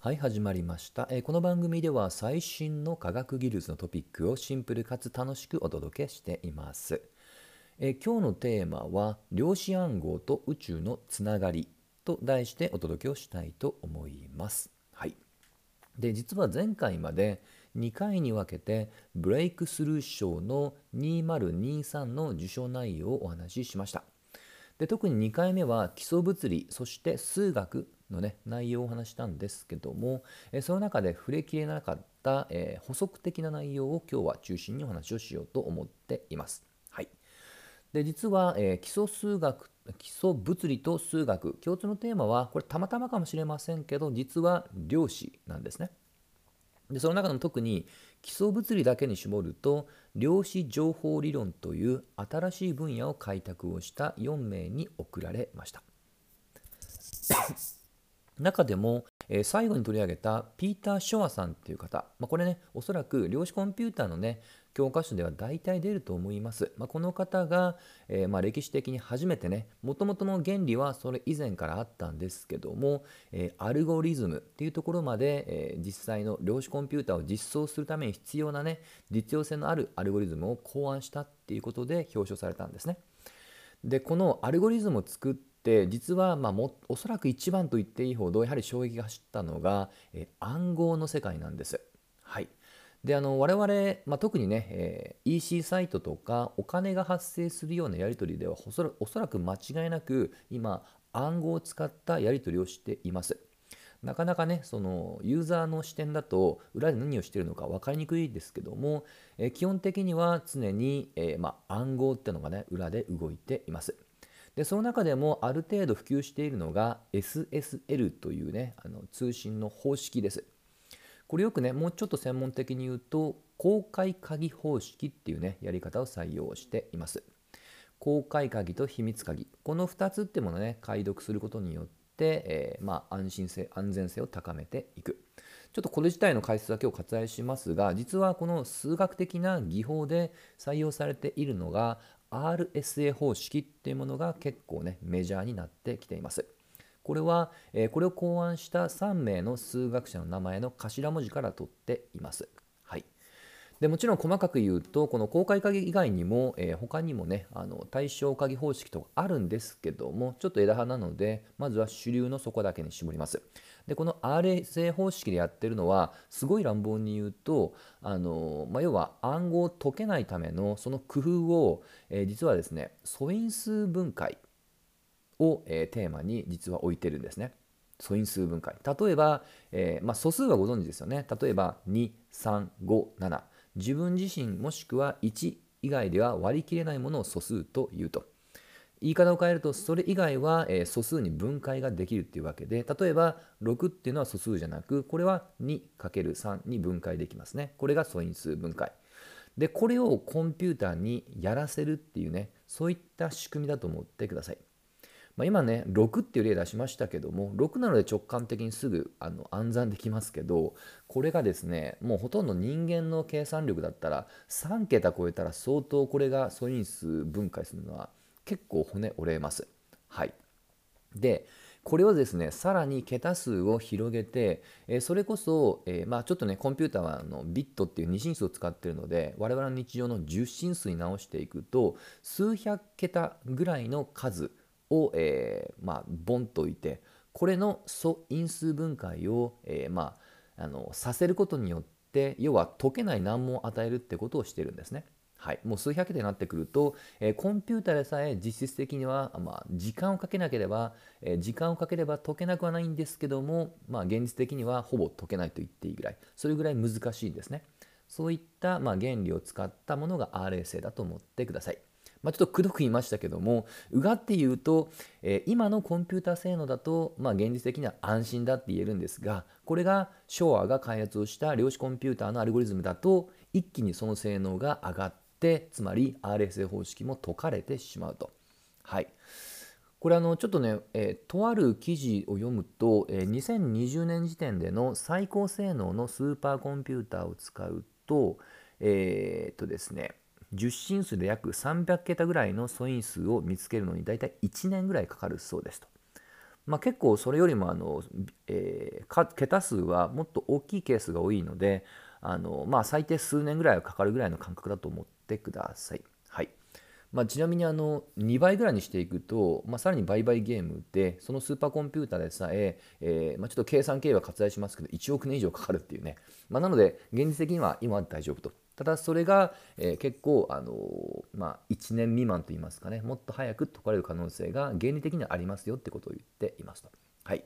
はい始まりました、えーこの番組では最新の科学技術のトピックをシンプルかつ楽しくお届けしています、えー今日のテーマは量子暗号と宇宙のつながりと題してお届けをしたいと思います。はい。で実は前回まで2回に分けてブレイクスルー賞の2023の受賞内容をお話ししました。で特に2回目は基礎物理そして数学の、ね、内容をお話したんですけどもえその中で触れきれなかった、えー補足的な内容を今日は中心にお話をしようと思っています。はい、で実は、えー基礎数学基礎物理と数学共通のテーマはこれたまたまかもしれませんけど実は量子なんですね。でその中でも特に基礎物理だけに絞ると量子情報理論という新しい分野を開拓をした4名に贈られました中でも、えー最後に取り上げたピーター・ショアさんっていう方、まあ、これねおそらく量子コンピューターのね教科書では大体出ると思います、まあ、この方が、えーまあ、歴史的に初めてねもともとの原理はそれ以前からあったんですけども、えーアルゴリズムっていうところまで、えー実際の量子コンピューターを実装するために必要なね実用性のあるアルゴリズムを考案したっていうことで表彰されたんですね。でこのアルゴリズムを作って実はまあもおそらく一番と言っていいほどやはり衝撃が走ったのが、え暗号の世界なんです。はいであの我々、まあ、特にね、えー EC サイトとかお金が発生するようなやり取りではおそらおそらく間違いなく今暗号を使ったやり取りをしています。なかなかねそのユーザーの視点だと裏で何をしているのか分かりにくいですけども、え基本的には常に、えーまあ、暗号ってのがね裏で動いています。でその中でもある程度普及しているのが SSL というねあの通信の方式です。これよくねもうちょっと専門的に言うと公開鍵方式っていうねやり方を採用しています。公開鍵と秘密鍵この2つってものね解読することによって、えーまあ、安心性安全性を高めていくちょっとこれ自体の解説だけを割愛しますが実はこの数学的な技法で採用されているのが RSA 方式っていうものが結構ねメジャーになってきています。これは、えーこれを考案した3名の数学者の名前の頭文字から取っています。はい、でもちろん細かく言うとこの公開鍵以外にも、えー他にもねあの対象鍵方式とかあるんですけどもちょっと枝葉なのでまずは主流のそこだけに絞ります。でこの RSA 方式でやってるのはすごい乱暴に言うとあの、まあ、要は暗号を解けないためのその工夫を、えー実はですね素因数分解を、えーテーマに実は置いてるんですね。素因数分解。例えば、えーまあ、素数はご存知ですよね。例えば2357自分自身もしくは1以外では割り切れないものを素数というと。言い方を変えるとそれ以外は、え素数に分解ができるっていうわけで例えば6っていうのは素数じゃなくこれは 2×3 に分解できますね。これが素因数分解。でこれをコンピューターにやらせるっていうねそういった仕組みだと思ってください。まあ、今ね6っていう例出しましたけども6なので直感的にすぐあの暗算できますけどこれがですねもうほとんど人間の計算力だったら3桁超えたら相当これが素因数分解するのは結構骨折れます。はい、でこれをですねさらに桁数を広げて、えそれこそ、えまあ、ちょっとねコンピューターはあのビットっていう二進数を使ってるので我々の日常の十進数に直していくと数百桁ぐらいの数を、えーまあ、ボンと置いてこれの素因数分解を、えーまあ、あのさせることによって要は解けない難問を与えるってことをしてるんですね。はい、もう数百桁になってくると、えーコンピューターでさえ実質的には、まあ、時間をかけなければ、えー時間をかければ解けなくはないんですけども、まあ、現実的にはほぼ解けないと言っていいぐらい。それぐらい難しいんですね。そういった、まあ、原理を使ったものが RSA だと思ってください。まあ、ちょっとくどく言いましたけどもうがって言うと、えー今のコンピューター性能だと、まあ、現実的には安心だって言えるんですがこれがショアが開発をした量子コンピューターのアルゴリズムだと一気にその性能が上がってつまり RSA 方式も解かれてしまうと。はいこれあのちょっとね、えーとある記事を読むと、えー2020年時点での最高性能のスーパーコンピューターを使うと、えーっとですね、10進数で約300桁ぐらいの素因数を見つけるのに大体1年ぐらいかかるそうですと。まあ、結構それよりもあの、えー、桁数はもっと大きいケースが多いのであの、まあ、最低数年ぐらいはかかるぐらいの感覚だと思ってください。はいまあ、ちなみにあの2倍ぐらいにしていくと、まあ、さらに倍々ゲームでそのスーパーコンピューターでさええー、まあ、ちょっと計算経営は割愛しますけど1億年以上かかるっていうね、まあ、なので現実的には今は大丈夫とただそれが、えー、結構、あのー、まあ、1年未満といいますかねもっと早く解かれる可能性が原理的にはありますよってことを言っていますと。はい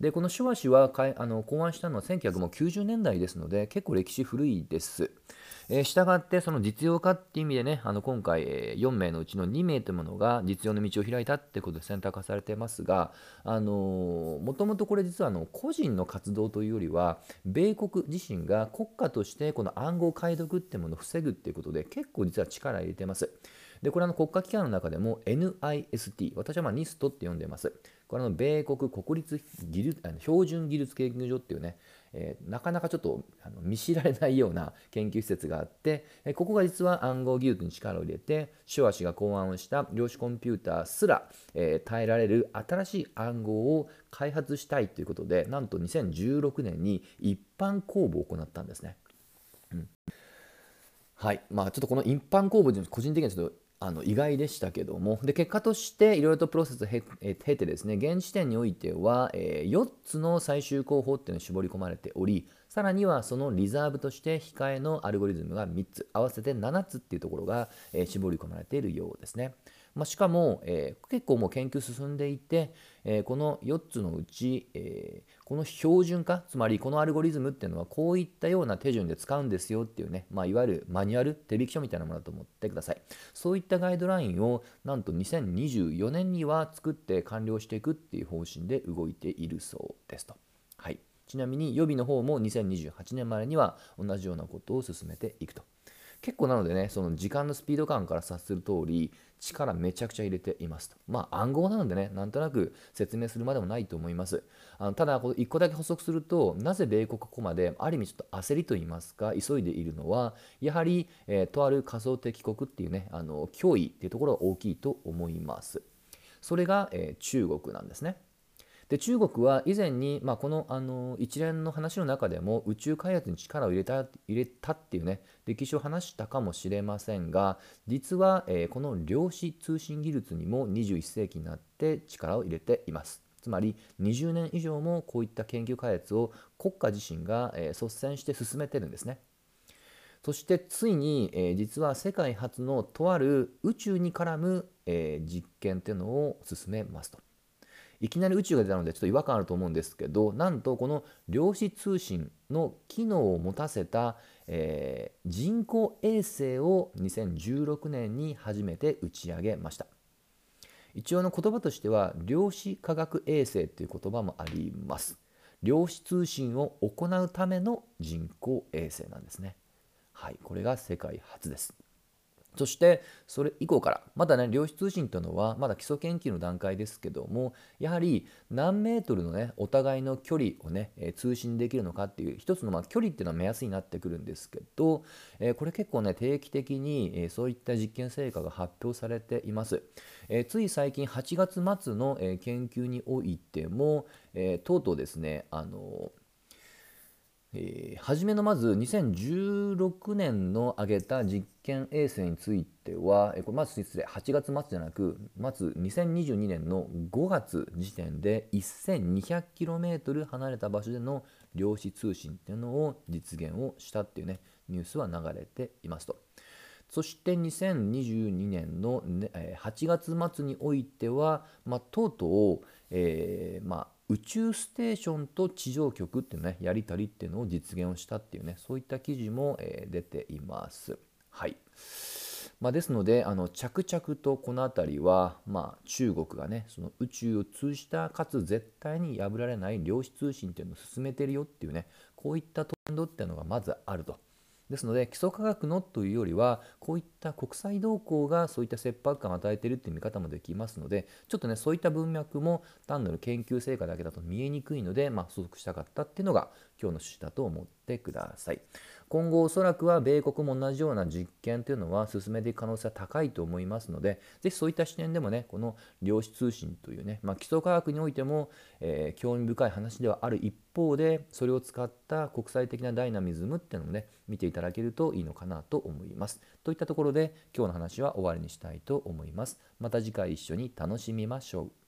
でこの手話氏はかいあの考案したのは1990年代ですので結構歴史古いです。えー、したがってその実用化っていう意味でねあの今回、え、4名のうちの2名というものが実用の道を開いたってことで選択されてますがもともとこれ実はあの個人の活動というよりは米国自身が国家としてこの暗号解読ってものを防ぐっていうことで結構実は力を入れてます。でこれは国家機関の中でも NIST 私はまあ NIST って呼んでます。これの米国国立技術あの標準技術研究所っていうねえー、なかなかちょっとあの見知られないような 研究施設があって、えー、ここが実は暗号技術に力を入れてシュワ氏が考案をした量子コンピューターすら、えー、耐えられる新しい暗号を開発したいということでなんと2016年に一般公募を行ったんですね。うん。はい。まあ、ちょっとこの一般公募個人的にはちょっとあの意外でしたけどもで結果としていろいろとプロセスを経てですね現時点においては、えー、4つの最終候補っていうのが絞り込まれておりさらにはそのリザーブとして控えのアルゴリズムが3つ合わせて7つっていうところが、えー、絞り込まれているようですね。まあ、しかも、えー、結構もう研究進んでいて、えー、この4つのうち、えー、この標準化つまりこのアルゴリズムっていうのはこういったような手順で使うんですよっていうね、まあ、いわゆるマニュアル手引き書みたいなものだと思ってくださいそういったガイドラインをなんと2024年には作って完了していくっていう方針で動いているそうですと。はい、ちなみに予備の方も2028年までには同じようなことを進めていくと。結構なのでね、その時間のスピード感から察する通り、力めちゃくちゃ入れていますと。まあ暗号なのでね、なんとなく説明するまでもないと思います。あのただ、1個だけ補足すると、なぜ米国ここまで、ある意味ちょっと焦りと言いますか、急いでいるのは、やはり、えー、とある仮想敵国っていうね、あの脅威っていうところが大きいと思います。それが、えー、中国なんですね。で中国は以前に、まあ、このあの一連の話の中でも宇宙開発に力を入れた入れたっていうね歴史を話したかもしれませんが実は、えー、この量子通信技術にも21世紀になって力を入れています。つまり20年以上もこういった研究開発を国家自身が、えー、率先して進めてるんですね。そしてついに、えー、実は世界初のとある宇宙に絡む、えー、実験っていうのを進めますと。いきなり宇宙が出たのでちょっと違和感あると思うんですけどなんとこの量子通信の機能を持たせた、えー、人工衛星を2016年に初めて打ち上げました。一応の言葉としては量子科学衛星という言葉もあります。量子通信を行うための人工衛星なんですね。はいこれが世界初です。そしてそれ以降からまだね量子通信というのはまだ基礎研究の段階ですけどもやはり何メートルのねお互いの距離をね、え通信できるのかっていう一つのまあ距離っていうのは目安になってくるんですけど、えこれ結構ね定期的に、えそういった実験成果が発表されています、えつい最近8月末の、え研究においても、えとうとうですねあのえー、初めのまず2016年の挙げた実験衛星については、えー、これまず失礼8月末じゃなくまず2022年の5月時点で 1200km 離れた場所での量子通信っていうのを実現をしたっていうねニュースは流れていますと。そして2022年の、ね、8月末においては、まあ、とうとう、えーまあ、宇宙ステーションと地上局っていうねやり取りっていうのを実現をしたっていうねそういった記事も、えー、出ています。はいまあ、ですのであの着々とこの辺りは、まあ、中国がねその宇宙を通じたかつ絶対に破られない量子通信っていうのを進めてるよっていうねこういったトレンドっていうのがまずあると。ですので基礎科学のというよりはこういった国際動向がそういった切迫感を与えているという見方もできますのでちょっとねそういった文脈も単なる研究成果だけだと見えにくいので、まあ、補足したかったっていうのが今日の趣旨だと思ってってください。今後おそらくは米国も同じような実験というのは進めていく可能性は高いと思いますので、ぜひそういった視点でもね、この量子通信というね、まあ、基礎科学においても、えー、興味深い話ではある一方で、それを使った国際的なダイナミズムっていうのもね、見ていただけるといいのかなと思います。といったところで、今日の話は終わりにしたいと思います。また次回一緒に楽しみましょう。